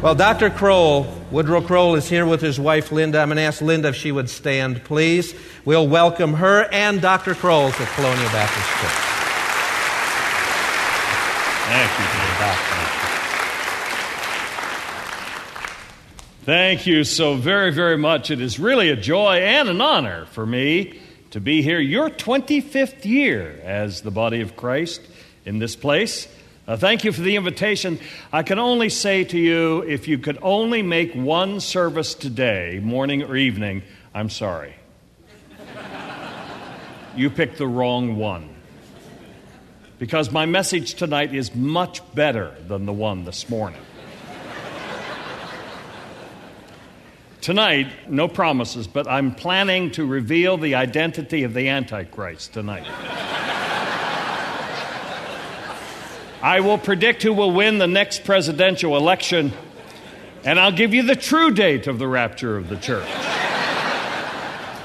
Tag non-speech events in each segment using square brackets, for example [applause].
Well, Dr. Kroll, Woodrow Kroll, is here with his wife Linda. I'm going to ask Linda if she would stand, please. We'll welcome her and Dr. Kroll to Colonial Baptist Church. Thank you, Dave. Thank you so very, very much. It is really a joy and an honor for me to be here, your 25th year as the body of Christ in this place. Uh, thank you for the invitation. I can only say to you if you could only make one service today, morning or evening, I'm sorry. you picked the wrong one. Because my message tonight is much better than the one this morning. Tonight, no promises, but I'm planning to reveal the identity of the Antichrist tonight. I will predict who will win the next presidential election, and I'll give you the true date of the rapture of the church.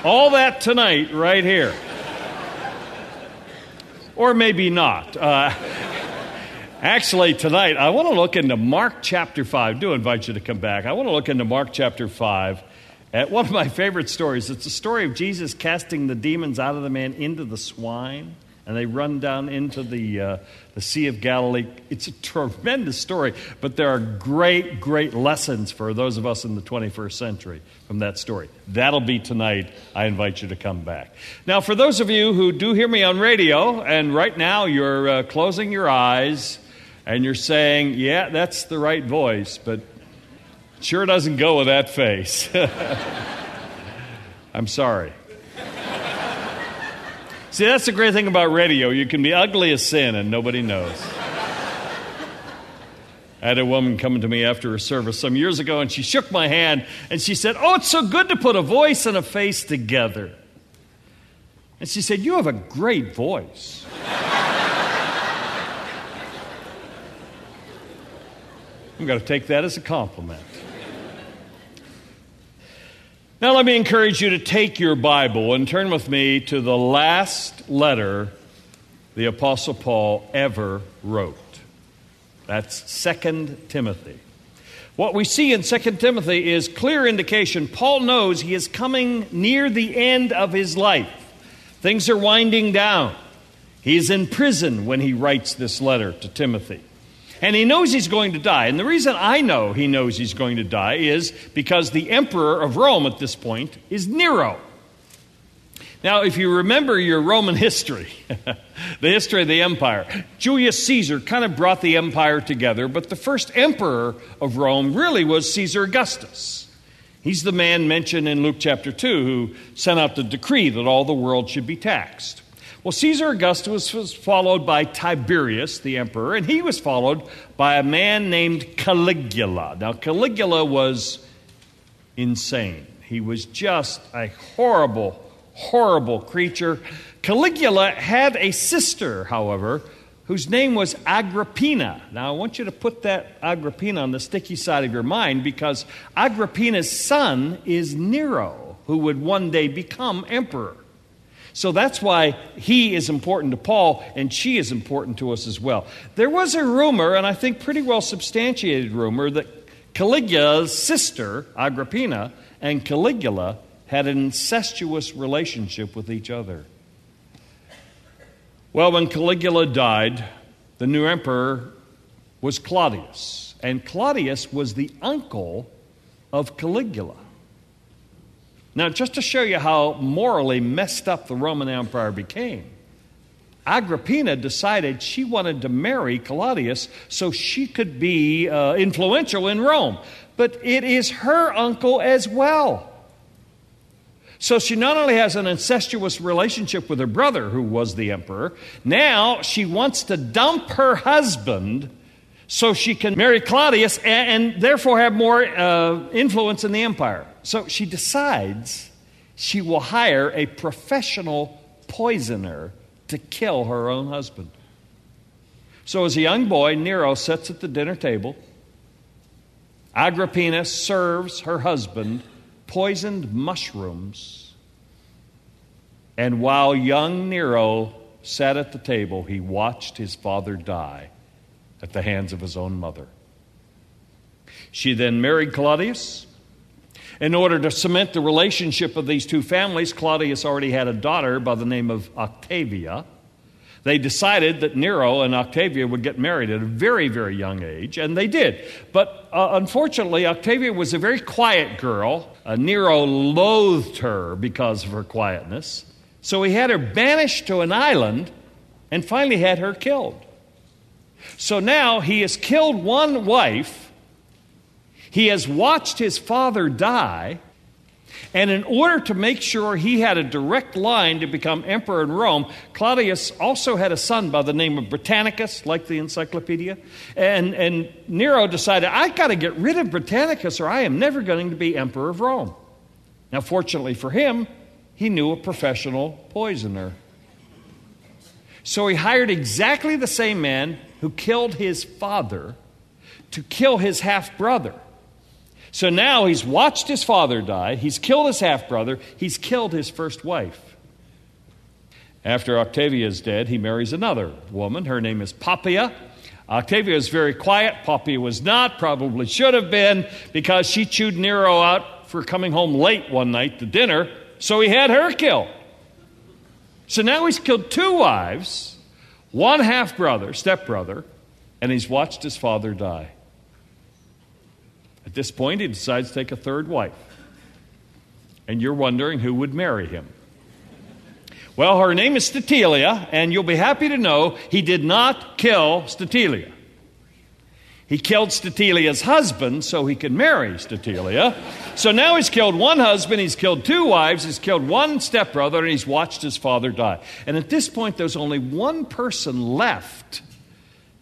All that tonight, right here. Or maybe not. Uh, Actually, tonight, I want to look into Mark chapter 5. I do invite you to come back. I want to look into Mark chapter 5 at one of my favorite stories. It's the story of Jesus casting the demons out of the man into the swine, and they run down into the, uh, the Sea of Galilee. It's a tremendous story, but there are great, great lessons for those of us in the 21st century from that story. That'll be tonight. I invite you to come back. Now, for those of you who do hear me on radio, and right now you're uh, closing your eyes and you're saying, yeah, that's the right voice, but sure doesn't go with that face. [laughs] I'm sorry. See, that's the great thing about radio. You can be ugly as sin and nobody knows. I had a woman come to me after a service some years ago and she shook my hand and she said, Oh, it's so good to put a voice and a face together. And she said, You have a great voice. I'm going to take that as a compliment. Now, let me encourage you to take your Bible and turn with me to the last letter the Apostle Paul ever wrote. That's Second Timothy. What we see in Second Timothy is clear indication Paul knows he is coming near the end of his life. Things are winding down. He is in prison when he writes this letter to Timothy. And he knows he's going to die. And the reason I know he knows he's going to die is because the emperor of Rome at this point is Nero. Now, if you remember your Roman history, [laughs] the history of the empire, Julius Caesar kind of brought the empire together, but the first emperor of Rome really was Caesar Augustus. He's the man mentioned in Luke chapter 2 who sent out the decree that all the world should be taxed. Well, Caesar Augustus was followed by Tiberius, the emperor, and he was followed by a man named Caligula. Now, Caligula was insane. He was just a horrible, horrible creature. Caligula had a sister, however, whose name was Agrippina. Now, I want you to put that Agrippina on the sticky side of your mind because Agrippina's son is Nero, who would one day become emperor. So that's why he is important to Paul and she is important to us as well. There was a rumor, and I think pretty well substantiated rumor, that Caligula's sister, Agrippina, and Caligula had an incestuous relationship with each other. Well, when Caligula died, the new emperor was Claudius, and Claudius was the uncle of Caligula. Now, just to show you how morally messed up the Roman Empire became, Agrippina decided she wanted to marry Claudius so she could be uh, influential in Rome. But it is her uncle as well. So she not only has an incestuous relationship with her brother, who was the emperor, now she wants to dump her husband so she can marry Claudius and, and therefore have more uh, influence in the empire. So she decides she will hire a professional poisoner to kill her own husband. So, as a young boy, Nero sits at the dinner table. Agrippina serves her husband poisoned mushrooms. And while young Nero sat at the table, he watched his father die at the hands of his own mother. She then married Claudius. In order to cement the relationship of these two families, Claudius already had a daughter by the name of Octavia. They decided that Nero and Octavia would get married at a very, very young age, and they did. But uh, unfortunately, Octavia was a very quiet girl. Uh, Nero loathed her because of her quietness. So he had her banished to an island and finally had her killed. So now he has killed one wife he has watched his father die, and in order to make sure he had a direct line to become emperor in Rome, Claudius also had a son by the name of Britannicus, like the encyclopedia. And, and Nero decided, I've got to get rid of Britannicus or I am never going to be emperor of Rome. Now, fortunately for him, he knew a professional poisoner. So he hired exactly the same man who killed his father to kill his half brother. So now he's watched his father die, he's killed his half brother, he's killed his first wife. After Octavia is dead, he marries another woman. Her name is Poppaea. Octavia is very quiet. Poppaea was not, probably should have been, because she chewed Nero out for coming home late one night to dinner, so he had her killed. So now he's killed two wives, one half brother, stepbrother, and he's watched his father die. At this point, he decides to take a third wife. And you're wondering who would marry him. Well, her name is Statilia, and you'll be happy to know he did not kill Statilia. He killed Statilia's husband so he could marry Statilia. So now he's killed one husband, he's killed two wives, he's killed one stepbrother, and he's watched his father die. And at this point, there's only one person left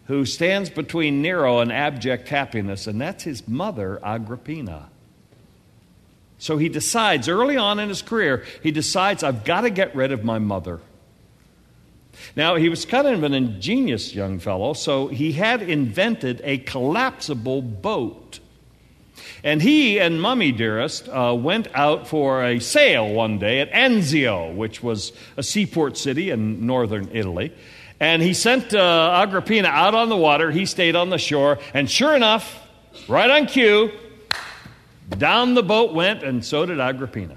who stands between Nero and abject happiness, and that's his mother, Agrippina. So he decides early on in his career, he decides, I've got to get rid of my mother. Now, he was kind of an ingenious young fellow, so he had invented a collapsible boat. And he and Mummy Dearest uh, went out for a sail one day at Anzio, which was a seaport city in northern Italy. And he sent uh, Agrippina out on the water. He stayed on the shore. And sure enough, right on cue, down the boat went, and so did Agrippina.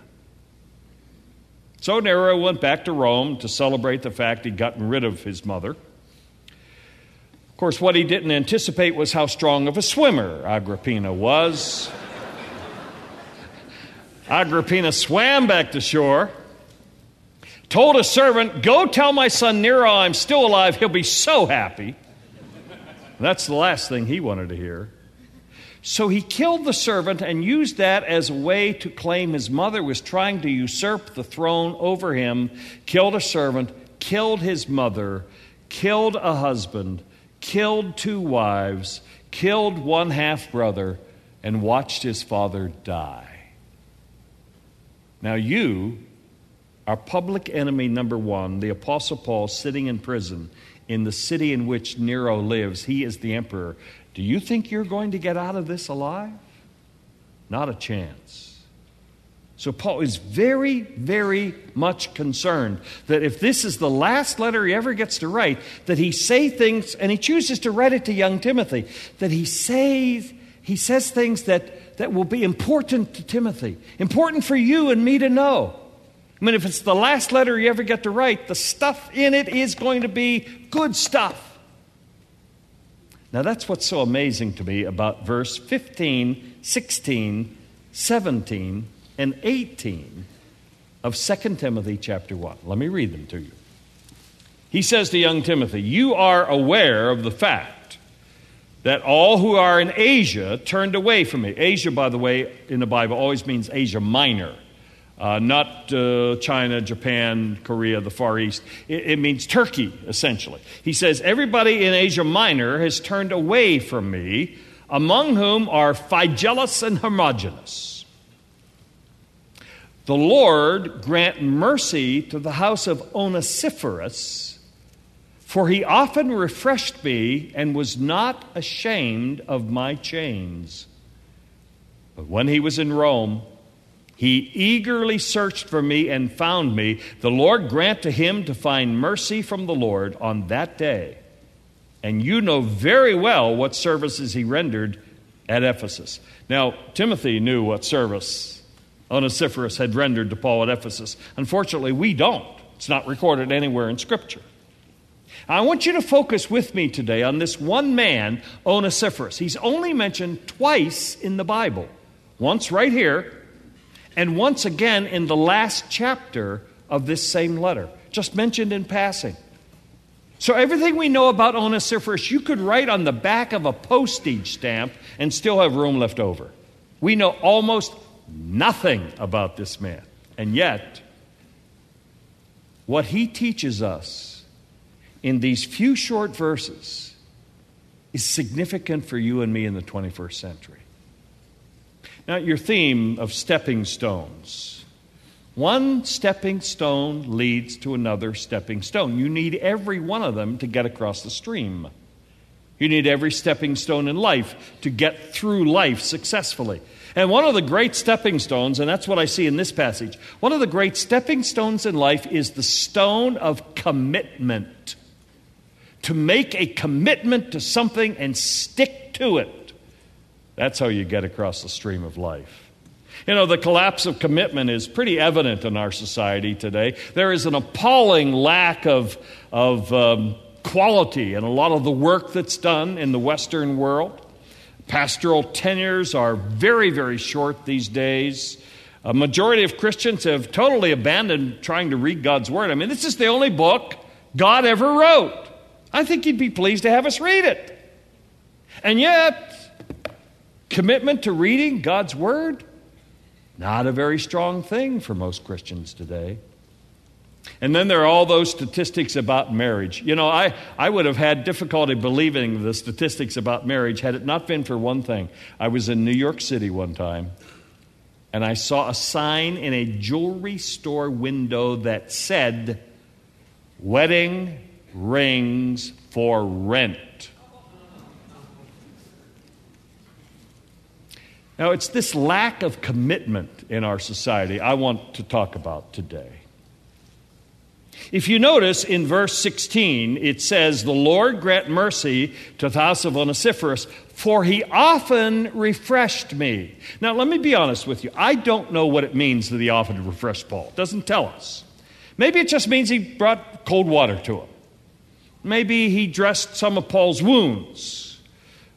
So Nero went back to Rome to celebrate the fact he'd gotten rid of his mother. Of course, what he didn't anticipate was how strong of a swimmer Agrippina was. Agrippina swam back to shore told a servant, Go tell my son Nero I'm still alive. He'll be so happy. That's the last thing he wanted to hear. So he killed the servant and used that as a way to claim his mother was trying to usurp the throne over him, killed a servant, killed his mother, killed a husband, killed two wives, killed one half brother, and watched his father die. Now you our public enemy number one, the Apostle Paul, sitting in prison in the city in which Nero lives, he is the emperor. Do you think you're going to get out of this alive? Not a chance. So, Paul is very, very much concerned that if this is the last letter he ever gets to write, that he say things, and he chooses to write it to young Timothy, that he says, he says things that, that will be important to Timothy, important for you and me to know. I mean, if it's the last letter you ever get to write, the stuff in it is going to be good stuff. Now, that's what's so amazing to me about verse 15, 16, 17, and 18 of 2 Timothy chapter 1. Let me read them to you. He says to young Timothy, You are aware of the fact that all who are in Asia turned away from me. Asia, by the way, in the Bible always means Asia Minor uh, not uh, China, Japan, Korea, the Far East. It, it, means Turkey, essentially. He says, Everybody in Asia Minor has turned away from me, among whom are Phygellus and Hermogenes. The Lord grant mercy to the house of Onesiphorus, for he often refreshed me and was not ashamed of my chains. But when he was in Rome, he eagerly searched for me and found me. The Lord grant to him to find mercy from the Lord on that day. And you know very well what services he rendered at Ephesus. Now, Timothy knew what service Onesiphorus had rendered to Paul at Ephesus. Unfortunately, we don't. It's not recorded anywhere in Scripture. I want you to focus with me today on this one man, Onesiphorus. He's only mentioned twice in the Bible once right here, and once again in the last chapter of this same letter, just mentioned in passing. So, everything we know about Onesiphorus, you could write on the back of a postage stamp and still have room left over. We know almost nothing about this man. And yet, what he teaches us in these few short verses is significant for you and me in the 21st century. Now, your theme of stepping stones. One stepping stone leads to another stepping stone. You need every one of them to get across the stream. You need every stepping stone in life to get through life successfully. And one of the great stepping stones, and that's what I see in this passage, one of the great stepping stones in life is the stone of commitment. To make a commitment to something and stick to it. That's how you get across the stream of life. You know, the collapse of commitment is pretty evident in our society today. There is an appalling lack of, of um, quality in a lot of the work that's done in the Western world. Pastoral tenures are very, very short these days. A majority of Christians have totally abandoned trying to read God's Word. I mean, this is the only book God ever wrote. I think He'd be pleased to have us read it. And yet, Commitment to reading God's Word? Not a very strong thing for most Christians today. And then there are all those statistics about marriage. You know, I, I would have had difficulty believing the statistics about marriage had it not been for one thing. I was in New York City one time, and I saw a sign in a jewelry store window that said, Wedding rings for rent. Now, it's this lack of commitment in our society I want to talk about today. If you notice in verse 16, it says, The Lord grant mercy to the of Onesiphorus, for he often refreshed me. Now, let me be honest with you. I don't know what it means that he often refreshed Paul. It doesn't tell us. Maybe it just means he brought cold water to him. Maybe he dressed some of Paul's wounds.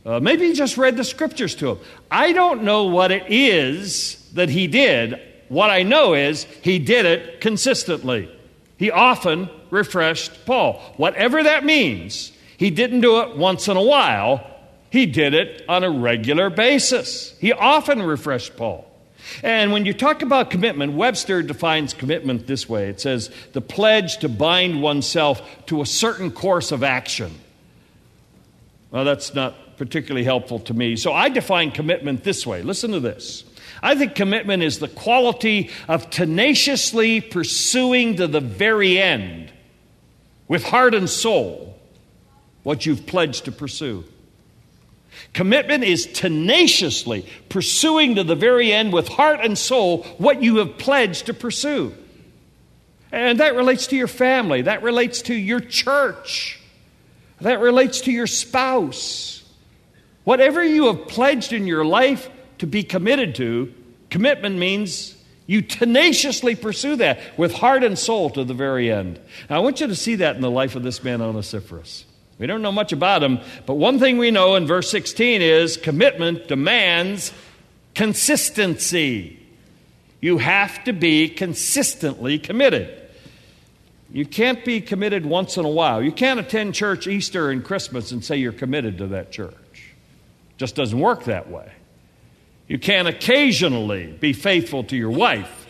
Uh, maybe he just read the scriptures to him. I don't know what it is that he did. What I know is he did it consistently. He often refreshed Paul. Whatever that means, he didn't do it once in a while, he did it on a regular basis. He often refreshed Paul. And when you talk about commitment, Webster defines commitment this way it says, the pledge to bind oneself to a certain course of action. Well, that's not particularly helpful to me. So I define commitment this way. Listen to this. I think commitment is the quality of tenaciously pursuing to the very end, with heart and soul, what you've pledged to pursue. Commitment is tenaciously pursuing to the very end, with heart and soul, what you have pledged to pursue. And that relates to your family, that relates to your church, that relates to your spouse. Whatever you have pledged in your life to be committed to, commitment means you tenaciously pursue that with heart and soul to the very end. Now, I want you to see that in the life of this man, Onesiphorus. We don't know much about him, but one thing we know in verse 16 is commitment demands consistency. You have to be consistently committed. You can't be committed once in a while. You can't attend church Easter and Christmas and say you're committed to that church. Just doesn't work that way. You can't occasionally be faithful to your wife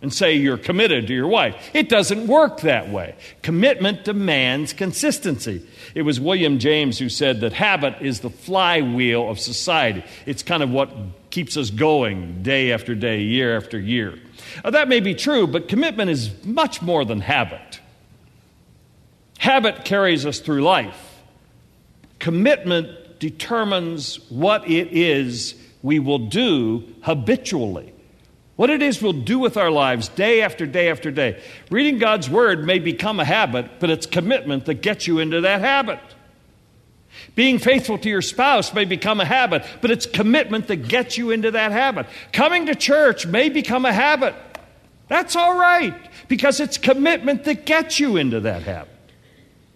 and say you're committed to your wife. It doesn't work that way. Commitment demands consistency. It was William James who said that habit is the flywheel of society. It's kind of what keeps us going day after day, year after year. Now, that may be true, but commitment is much more than habit. Habit carries us through life. Commitment determines what it is we will do habitually. What it is we'll do with our lives day after day after day. Reading God's Word may become a habit, but it's commitment that gets you into that habit. Being faithful to your spouse may become a habit, but it's commitment that gets you into that habit. Coming to church may become a habit. That's all right, because it's commitment that gets you into that habit.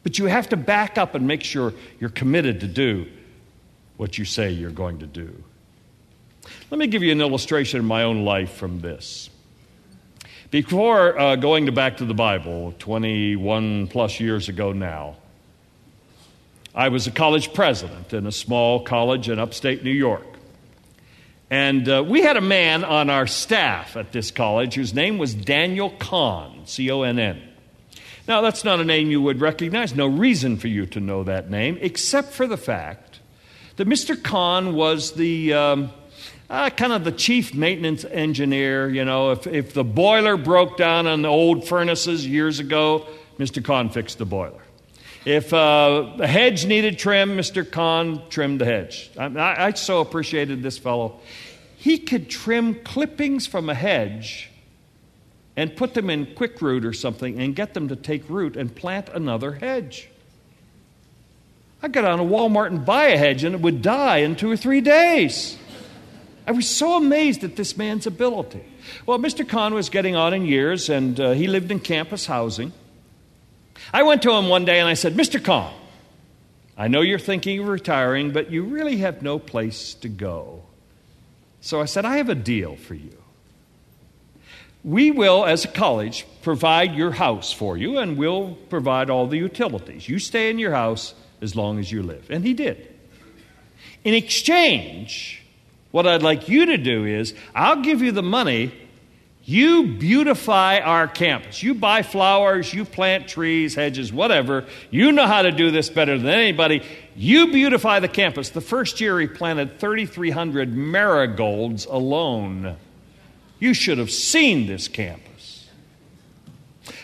But you have to back up and make sure you're committed to do what you say you're going to do. Let me give you an illustration in my own life from this. Before uh, going to back to the Bible, 21 plus years ago now, I was a college president in a small college in upstate New York. And uh, we had a man on our staff at this college whose name was Daniel Conn, C O N N. Now, that's not a name you would recognize. No reason for you to know that name, except for the fact that Mr. Conn was the um, uh, kind of the chief maintenance engineer. You know, if, if the boiler broke down on the old furnaces years ago, Mr. Conn fixed the boiler. If uh, the hedge needed trim, Mr. Conn trimmed the hedge. I, I so appreciated this fellow. He could trim clippings from a hedge and put them in quick root or something and get them to take root and plant another hedge. I got on a Walmart and buy a hedge and it would die in two or three days. I was so amazed at this man's ability. Well, Mr. Conn was getting on in years and uh, he lived in campus housing. I went to him one day and I said, Mr. Conn, I know you're thinking of retiring, but you really have no place to go. So I said, I have a deal for you. We will, as a college, provide your house for you and we'll provide all the utilities. You stay in your house as long as you live. And he did. In exchange, what I'd like you to do is I'll give you the money. You beautify our campus. You buy flowers, you plant trees, hedges, whatever. You know how to do this better than anybody. You beautify the campus. The first year he planted 3,300 marigolds alone. You should have seen this campus.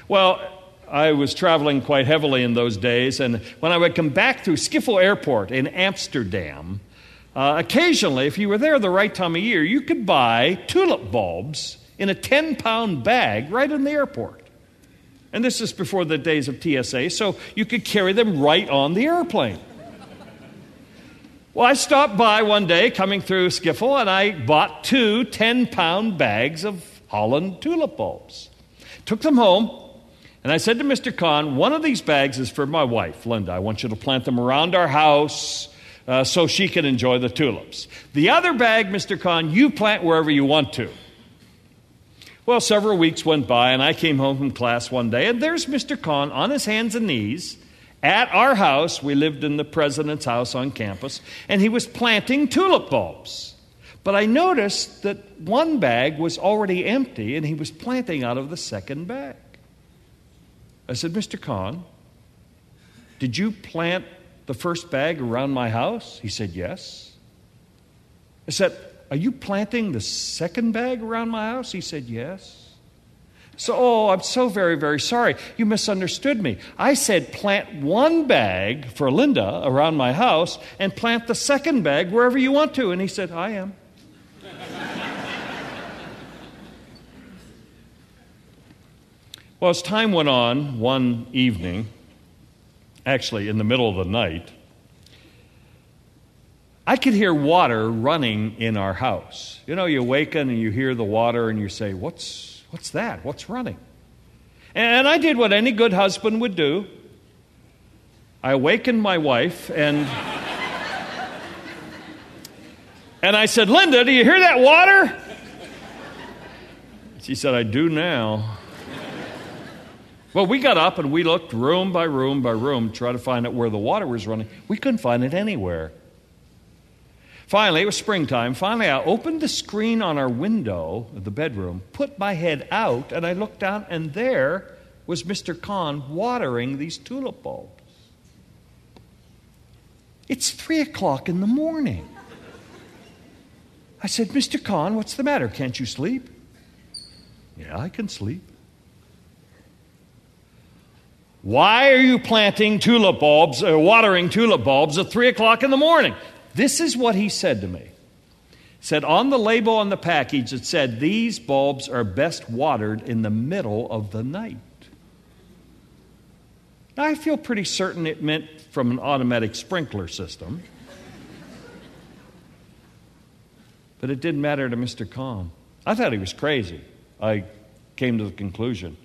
Well, I was traveling quite heavily in those days, and when I would come back through Schiphol Airport in Amsterdam, uh, occasionally, if you were there the right time of year, you could buy tulip bulbs in a 10 pound bag right in the airport. And this is before the days of TSA, so you could carry them right on the airplane. Well, I stopped by one day coming through Schiphol and I bought two 10 pound bags of Holland tulip bulbs. Took them home and I said to Mr. Conn, one of these bags is for my wife, Linda. I want you to plant them around our house uh, so she can enjoy the tulips. The other bag, Mr. Conn, you plant wherever you want to. Well, several weeks went by, and I came home from class one day, and there's Mr. Conn on his hands and knees at our house, we lived in the president's house on campus, and he was planting tulip bulbs. But I noticed that one bag was already empty, and he was planting out of the second bag. I said, Mr. Conn, did you plant the first bag around my house? He said, Yes. I said, Are you planting the second bag around my house? He said, Yes. So, oh, I'm so very, very sorry. You misunderstood me. I said plant one bag for Linda around my house and plant the second bag wherever you want to. And he said, I am. Well, as time went on, one evening, actually in the middle of the night, I could hear water running in our house. You know, you awaken and you hear the water and you say, What's What's that? What's running? And I did what any good husband would do. I awakened my wife and and I said, "Linda, do you hear that water?" She said, "I do now." Well, we got up and we looked room by room by room to try to find out where the water was running. We couldn't find it anywhere. Finally, it was springtime. Finally, I opened the screen on our window of the bedroom, put my head out, and I looked down, and there was Mr. Conn watering these tulip bulbs. It's three o'clock in the morning. I said, Mr. Conn, what's the matter? Can't you sleep? Yeah, I can sleep. Why are you planting tulip bulbs, or uh, watering tulip bulbs at three o'clock in the morning? This is what he said to me. He said on the label on the package it said these bulbs are best watered in the middle of the night. Now, I feel pretty certain it meant from an automatic sprinkler system. but it didn't matter to Mr. Conn. I thought he was crazy. I came to the conclusion.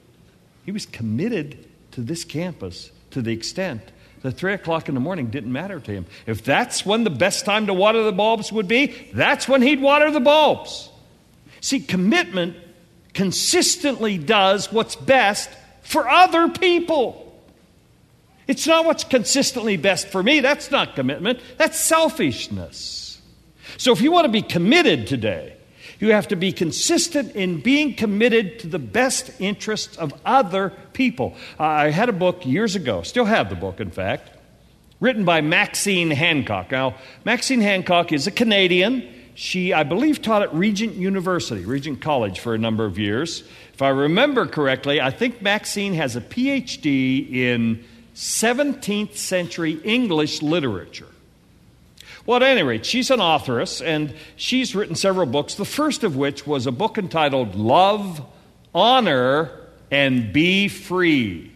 He was committed to this campus to the extent that 3 o'clock in the morning didn't matter to him. If that's when the best time to water the bulbs would be, that's when he'd water the bulbs. See, commitment consistently does what's best for other people. It's not what's consistently best for me. That's not commitment, that's selfishness. So if you want to be committed today, you have to be consistent in being committed to the best interests of other people. I had a book years ago, still have the book, in fact, written by Maxine Hancock. Now, Maxine Hancock is a Canadian. She, I believe, taught at Regent University, Regent College, for a number of years. If I remember correctly, I think Maxine has a PhD in 17th century English literature. Well, at any rate, she's an authoress, and she's written several books, the first of which was a book entitled Love, Honor, and Be Free.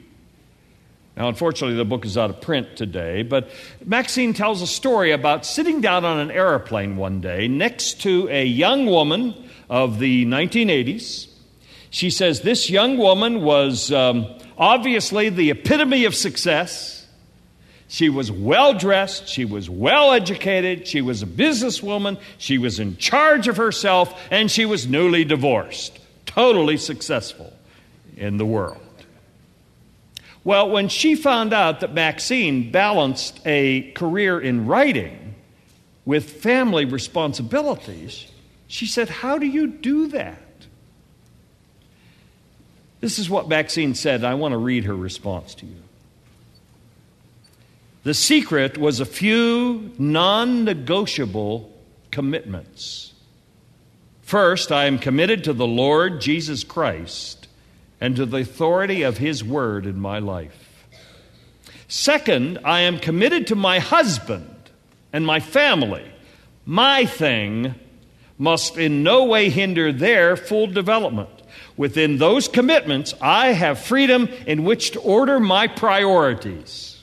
Now, unfortunately, the book is out of print today, but Maxine tells a story about sitting down on an airplane one day next to a young woman of the 1980s. She says this young woman was um, obviously the epitome of success. She was well dressed, she was well educated, she was a businesswoman, she was in charge of herself, and she was newly divorced. Totally successful in the world. Well, when she found out that Maxine balanced a career in writing with family responsibilities, she said, How do you do that? This is what Maxine said. I want to read her response to you. The secret was a few non negotiable commitments. First, I am committed to the Lord Jesus Christ and to the authority of His word in my life. Second, I am committed to my husband and my family. My thing must in no way hinder their full development. Within those commitments, I have freedom in which to order my priorities.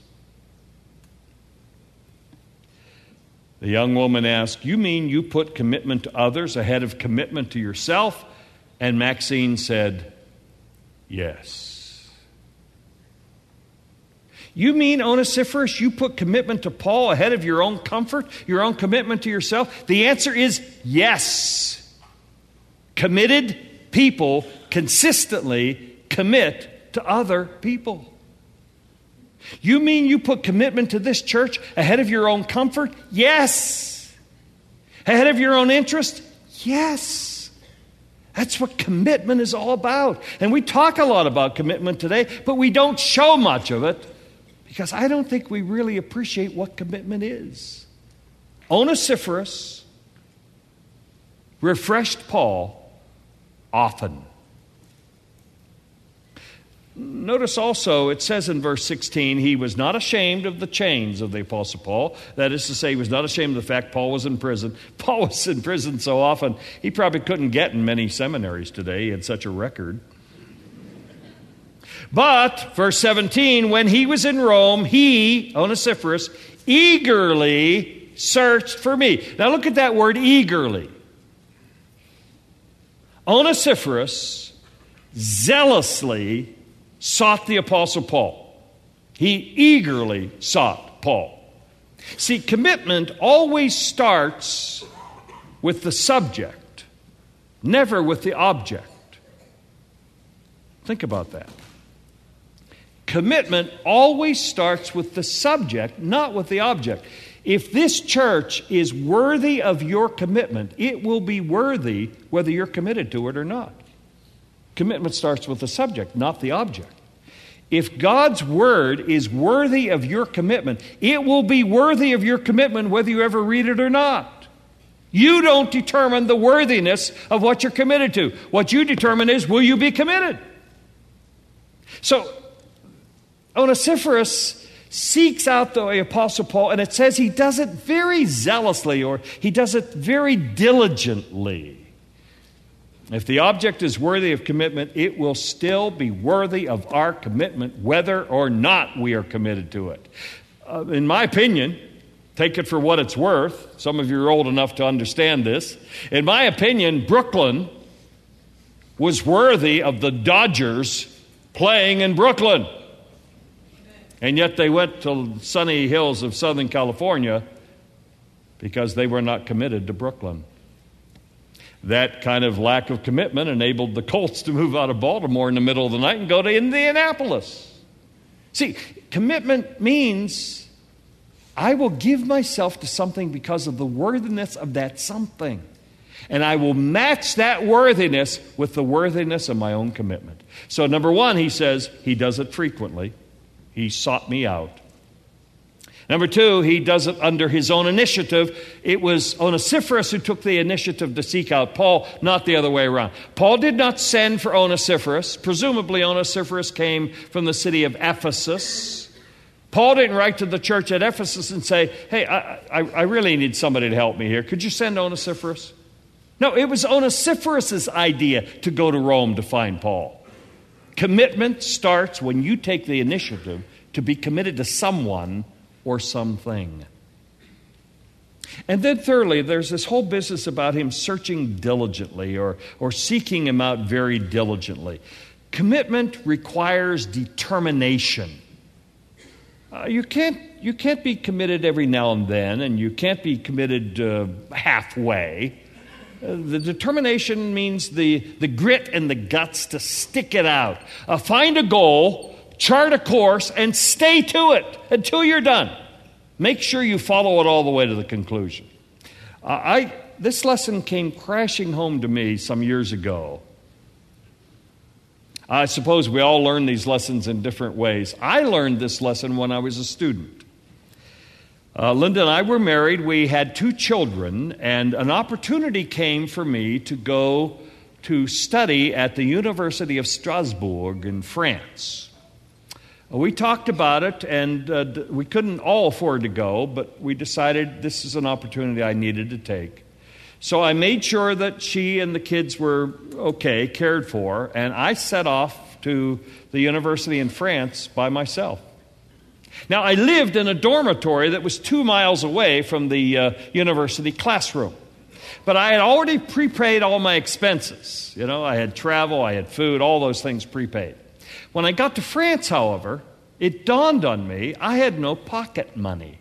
The young woman asked, You mean you put commitment to others ahead of commitment to yourself? And Maxine said, Yes. You mean, Onesiphorus, you put commitment to Paul ahead of your own comfort, your own commitment to yourself? The answer is yes. Committed people consistently commit to other people. You mean you put commitment to this church ahead of your own comfort? Yes. Ahead of your own interest? Yes. That's what commitment is all about. And we talk a lot about commitment today, but we don't show much of it because I don't think we really appreciate what commitment is. Onesiphorus refreshed Paul often. Notice also, it says in verse 16, he was not ashamed of the chains of the Apostle Paul. That is to say, he was not ashamed of the fact Paul was in prison. [laughs] Paul was in prison so often, he probably couldn't get in many seminaries today. He had such a record. But, verse 17, when he was in Rome, he, Onesiphorus, eagerly searched for me. Now look at that word eagerly. Onesiphorus zealously sought the Apostle Paul. He eagerly sought Paul. See, commitment always starts with the subject, never with the object. Think about that. Commitment always starts with the subject, not with the object. If this church is worthy of your commitment, it will be worthy whether you're committed to it or not. Commitment starts with the subject, not the object. If God's word is worthy of your commitment, it will be worthy of your commitment whether you ever read it or not. You don't determine the worthiness of what you're committed to. What you determine is will you be committed? So, Onesiphorus seeks out the Apostle Paul, and it says he does it very zealously or he does it very diligently. If the object is worthy of commitment, it will still be worthy of our commitment whether or not we are committed to it. Uh, in my opinion, take it for what it's worth. Some of you are old enough to understand this. In my opinion, Brooklyn was worthy of the Dodgers playing in Brooklyn. And yet they went to sunny hills of Southern California because they were not committed to Brooklyn. That kind of lack of commitment enabled the Colts to move out of Baltimore in the middle of the night and go to Indianapolis. See, commitment means I will give myself to something because of the worthiness of that something. And I will match that worthiness with the worthiness of my own commitment. So, number one, he says he does it frequently. He sought me out. Number two, he does it under his own initiative. It was Onesiphorus who took the initiative to seek out Paul, not the other way around. Paul did not send for Onesiphorus. Presumably, Onesiphorus came from the city of Ephesus. Paul didn't write to the church at Ephesus and say, Hey, I, I, I really need somebody to help me here. Could you send Onesiphorus? No, it was Onesiphorus' idea to go to Rome to find Paul. Commitment starts when you take the initiative to be committed to someone or something. And then, thirdly, there's this whole business about him searching diligently or, or seeking him out very diligently. Commitment requires determination. Uh, you, can't, you can't be committed every now and then, and you can't be committed uh, halfway. Uh, the determination means the, the grit and the guts to stick it out. Uh, find a goal chart a course, and stay to it until you're done. Make sure you follow it all the way to the conclusion. Uh, I, this lesson came crashing home to me some years ago. I suppose we all learn these lessons in different ways. I learned this lesson when I was a student. Uh, Linda and I were married. We had two children, and an opportunity came for me to go to study at the University of Strasbourg in France. We talked about it, and uh, we couldn't all afford to go, but we decided this is an opportunity I needed to take. So I made sure that she and the kids were okay, cared for, and I set off to the university in France by myself. Now, I lived in a dormitory that was two miles away from the uh, university classroom. But I had already prepaid all my expenses. You know, I had travel, I had food, all those things prepaid. When I got to France, however, it dawned on me I had no pocket money.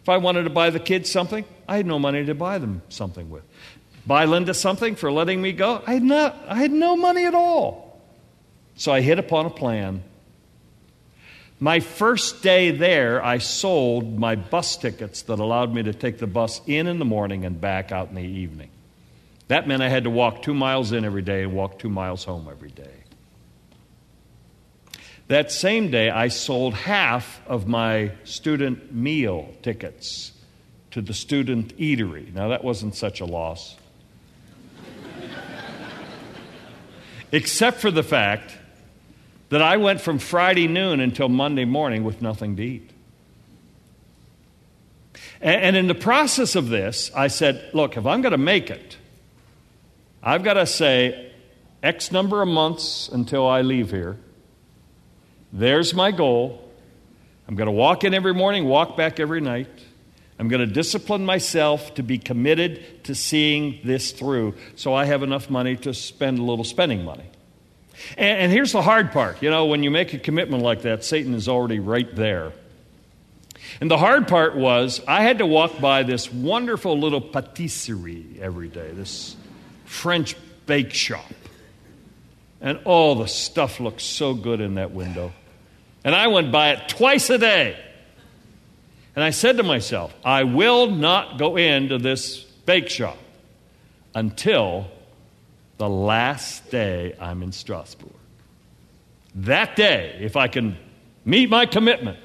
If I wanted to buy the kids something, I had no money to buy them something with. Buy Linda something for letting me go, I had, not, I had no money at all. So I hit upon a plan. My first day there, I sold my bus tickets that allowed me to take the bus in in the morning and back out in the evening. That meant I had to walk two miles in every day and walk two miles home every day. That same day, I sold half of my student meal tickets to the student eatery. Now, that wasn't such a loss. [laughs] Except for the fact that I went from Friday noon until Monday morning with nothing to eat. And, in the process of this, I said, look, if I'm going to make it, I've got to say X number of months until I leave here. There's my goal. I'm going to walk in every morning, walk back every night. I'm going to discipline myself to be committed to seeing this through so I have enough money to spend a little spending money. And, and, here's the hard part you know, when you make a commitment like that, Satan is already right there. And the hard part was I had to walk by this wonderful little patisserie every day, this French bake shop. And all the stuff looked so good in that window. And I went by it twice a day. And I said to myself, I will not go into this bake shop until the last day I'm in Strasbourg. That day, if I can meet my commitment,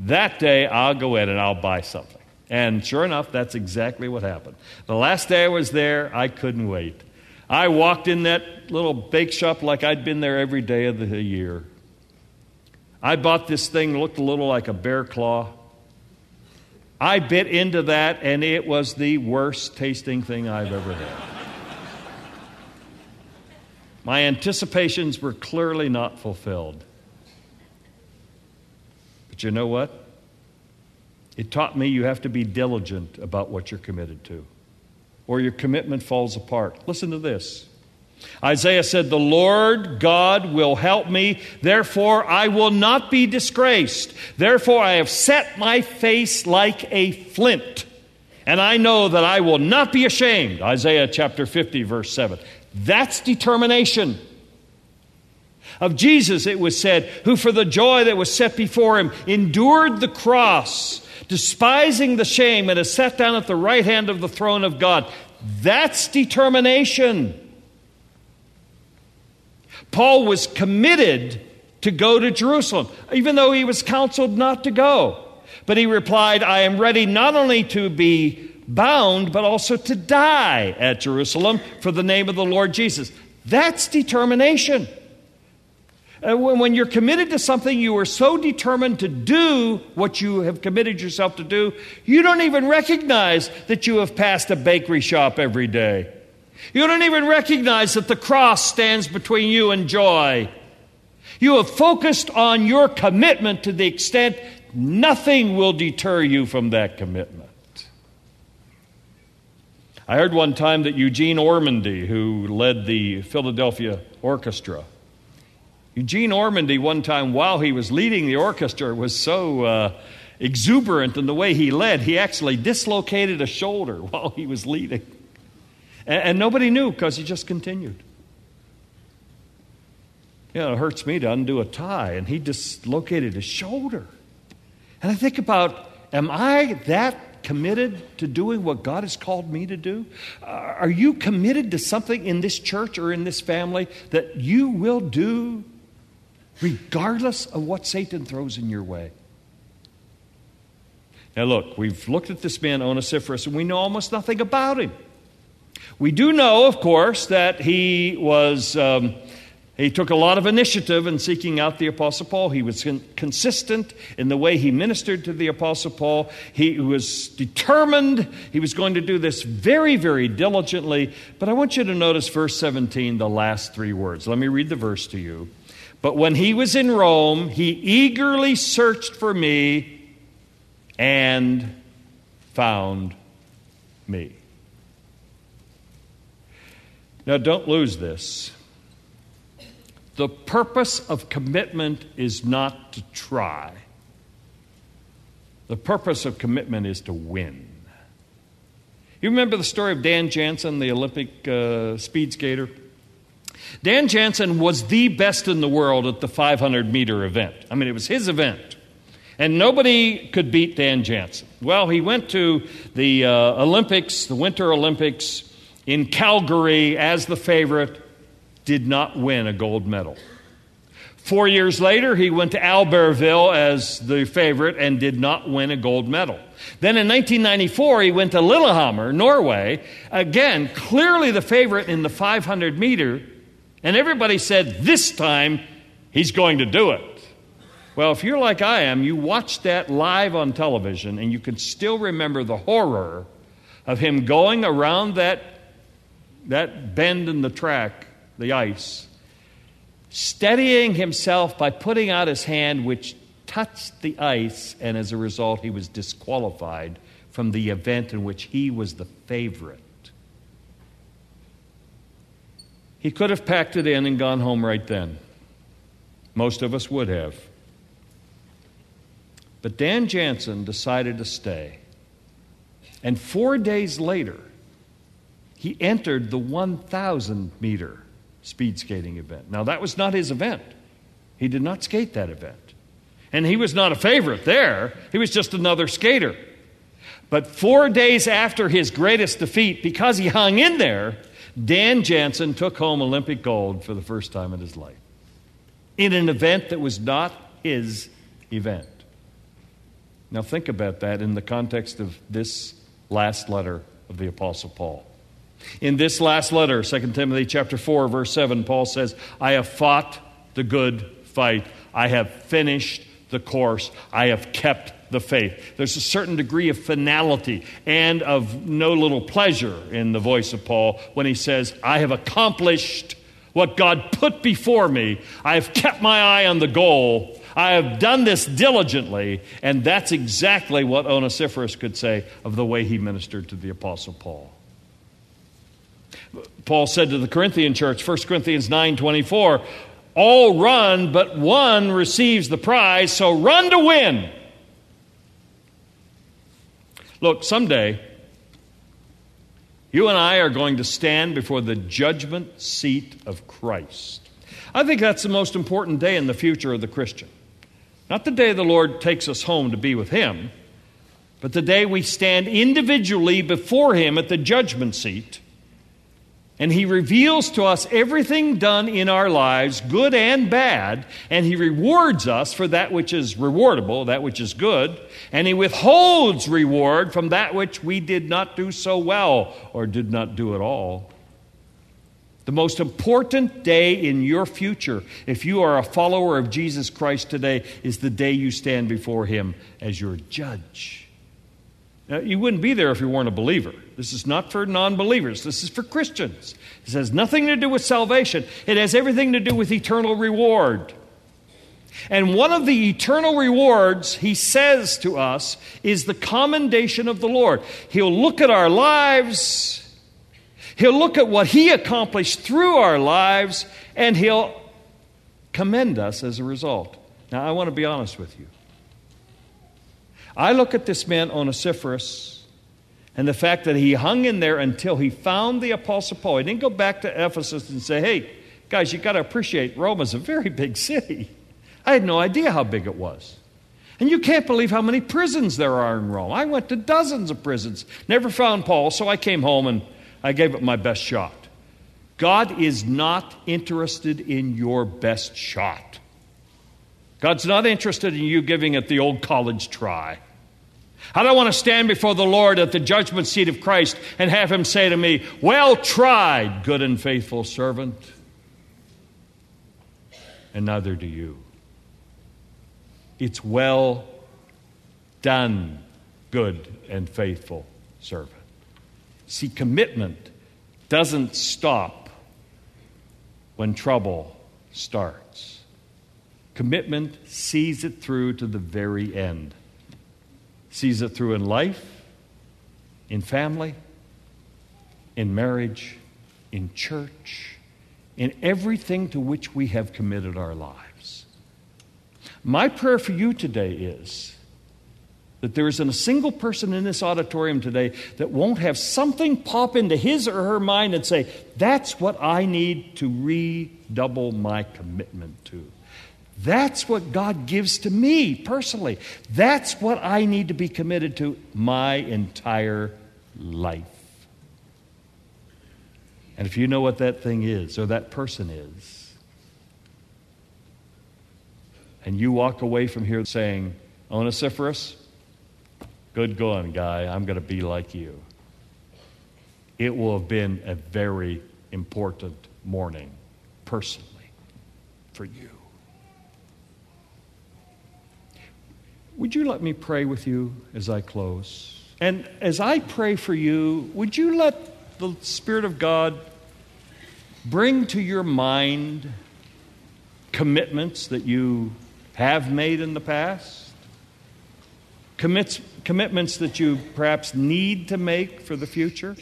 that day I'll go in and I'll buy something. And sure enough, that's exactly what happened. The last day I was there, I couldn't wait. I walked in that little bake shop like I'd been there every day of the year. I bought this thing, looked a little like a bear claw. I bit into that, and it was the worst tasting thing I've ever had. My anticipations were clearly not fulfilled. But you know what? It taught me you have to be diligent about what you're committed to, or your commitment falls apart. Listen to this. Isaiah said, The Lord God will help me, therefore I will not be disgraced. Therefore I have set my face like a flint, and I know that I will not be ashamed. Isaiah chapter 50, verse 7. That's determination. Of Jesus, it was said, who for the joy that was set before him endured the cross, despising the shame, and has sat down at the right hand of the throne of God. That's determination. Paul was committed to go to Jerusalem, even though he was counseled not to go. But he replied, I am ready not only to be bound, but also to die at Jerusalem for the name of the Lord Jesus. That's determination. Uh, when you're committed to something, you are so determined to do what you have committed yourself to do, you don't even recognize that you have passed a bakery shop every day. You don't even recognize that the cross stands between you and joy. You have focused on your commitment to the extent nothing will deter you from that commitment. I heard one time that Eugene Ormandy, who led the Philadelphia Orchestra, Eugene Ormandy, one time while he was leading the orchestra, was so uh, exuberant in the way he led, he actually dislocated a shoulder [laughs] while he was leading. And, and nobody knew because he just continued. You know, it hurts me to undo a tie, and he dislocated his shoulder. And I think about, am I that committed to doing what God has called me to do? Uh, are you committed to something in this church or in this family that you will do regardless of what Satan throws in your way? Now, look, we've looked at this man, Onesiphorus, and we know almost nothing about him. We do know, of course, that he was. Um, he took a lot of initiative in seeking out the Apostle Paul. He was consistent in the way he ministered to the Apostle Paul. He was determined. He was going to do this very, very diligently. But I want you to notice verse 17, the last three words. Let me read the verse to you. But when he was in Rome, he eagerly searched for me and found me. Now, don't lose this. The purpose of commitment is not to try, the purpose of commitment is to win. You remember the story of Dan Jansen, the Olympic uh, speed skater? Dan Jansen was the best in the world at the 500 meter event. I mean, it was his event. And nobody could beat Dan Jansen. Well, he went to the uh, Olympics, the Winter Olympics, in Calgary as the favorite, did not win a gold medal. Four years later, he went to Albertville as the favorite and did not win a gold medal. Then in 1994, he went to Lillehammer, Norway, again, clearly the favorite in the 500 meter, and everybody said, this time he's going to do it. Well, if you're like I am, you watched that live on television and you can still remember the horror of him going around that that bend in the track, the ice, steadying himself by putting out his hand, which touched the ice, and as a result, he was disqualified from the event in which he was the favorite. He could have packed it in and gone home right then. Most of us would have. But Dan Jansen decided to stay. And four days later, he entered the 1,000 meter speed skating event. Now, that was not his event. He did not skate that event. And he was not a favorite there, he was just another skater. But four days after his greatest defeat, because he hung in there, Dan Jansen took home Olympic gold for the first time in his life in an event that was not his event. Now, think about that in the context of this last letter of the Apostle Paul. In this last letter, 2 Timothy chapter 4 verse 7, Paul says, "I have fought the good fight. I have finished the course. I have kept the faith." There's a certain degree of finality and of no little pleasure in the voice of Paul when he says, "I have accomplished what God put before me. I have kept my eye on the goal. I have done this diligently. And that's exactly what Onesiphorus could say of the way he ministered to the Apostle Paul. Paul said to the Corinthian church, 1 Corinthians 9 24, all run, but one receives the prize, so run to win. Look, someday, you and I are going to stand before the judgment seat of Christ. I think that's the most important day in the future of the Christian. Not the day the Lord takes us home to be with Him, but the day we stand individually before Him at the judgment seat and He reveals to us everything done in our lives, good and bad, and He rewards us for that which is rewardable, that which is good, and He withholds reward from that which we did not do so well or did not do at all. The most important day in your future, if you are a follower of Jesus Christ today, is the day you stand before Him as your judge. Now, you wouldn't be there if you weren't a believer. This is not for non believers, this is for Christians. It has nothing to do with salvation, it has everything to do with eternal reward. And one of the eternal rewards, he says to us, is the commendation of the Lord. He'll look at our lives, he'll look at what he accomplished through our lives, and he'll commend us as a result. Now, I want to be honest with you. I look at this man, Onesiphorus, and the fact that he hung in there until he found the Apostle Paul. He didn't go back to Ephesus and say, hey, guys, you got to appreciate Rome is a very big city. I had no idea how big it was. And you can't believe how many prisons there are in Rome. I went to dozens of prisons, never found Paul, so I came home and I gave it my best shot. God is not interested in your best shot. God's not interested in you giving it the old college try. I don't want to stand before the Lord at the judgment seat of Christ and have Him say to me, Well tried, good and faithful servant. And neither do you. It's well done, good and faithful servant. See, commitment doesn't stop when trouble starts. Commitment sees it through to the very end sees it through in life, in family, in marriage, in church, in everything to which we have committed our lives. My prayer for you today is that there isn't a single person in this auditorium today that won't have something pop into his or her mind and say, That's what I need to redouble my commitment to. That's what God gives to me personally. That's what I need to be committed to my entire life. And if you know what that thing is, or that person is, and you walk away from here saying, Onesiphorus, good going, guy, I'm going to be like you. It will have been a very important morning, personally, for you. Would you let me pray with you as I close? And as I pray for you, would you let the Spirit of God bring to your mind commitments that you have made in the past? Commits, commitments that you perhaps need to make for the future?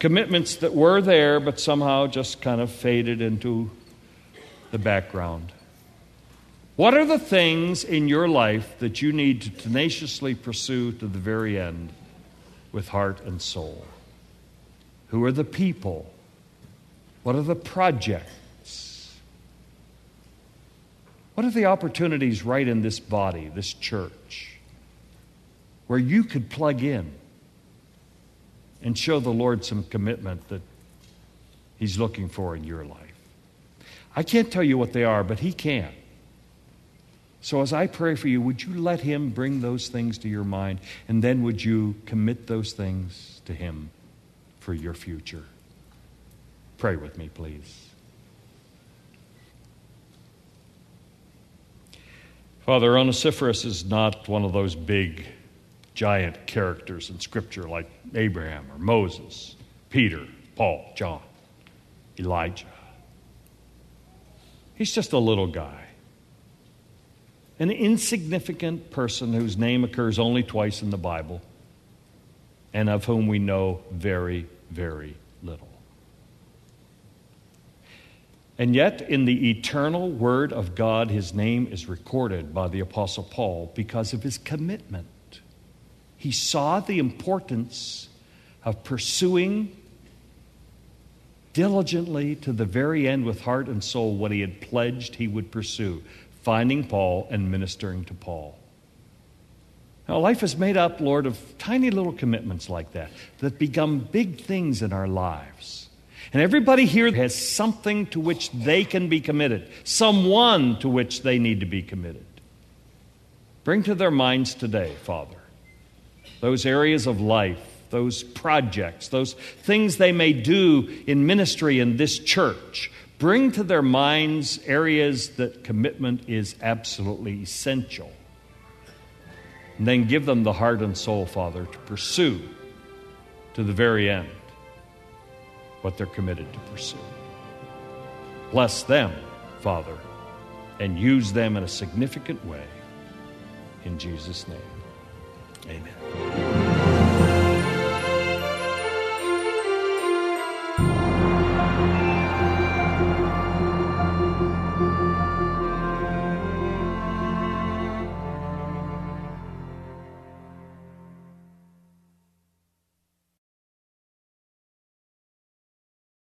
Commitments that were there but somehow just kind of faded into the background. What are the things in your life that you need to tenaciously pursue to the very end with heart and soul? Who are the people? What are the projects? What are the opportunities right in this body, this church, where you could plug in and show the Lord some commitment that He's looking for in your life? I can't tell you what they are, but He can. So, as I pray for you, would you let Him bring those things to your mind? And then would you commit those things to Him for your future? Pray with me, please. Father, Onesiphorus is not one of those big, giant characters in Scripture like Abraham or Moses, Peter, Paul, John. Elijah. He's just a little guy, an insignificant person whose name occurs only twice in the Bible and of whom we know very, very little. And yet, in the eternal Word of God, his name is recorded by the Apostle Paul because of his commitment. He saw the importance of pursuing diligently to the very end with heart and soul what he had pledged he would pursue finding Paul and ministering to Paul. Now, life is made up, Lord, of tiny little commitments like that that become big things in our lives. And everybody here has something to which they can be committed, someone to which they need to be committed. Bring to their minds today, Father, those areas of life, those projects, those things they may do in ministry in this church. Bring to their minds areas that commitment is absolutely essential. And then give them the heart and soul, Father, to pursue to the very end what they're committed to pursue. Bless them, Father, and use them in a significant way. In Jesus' name, amen.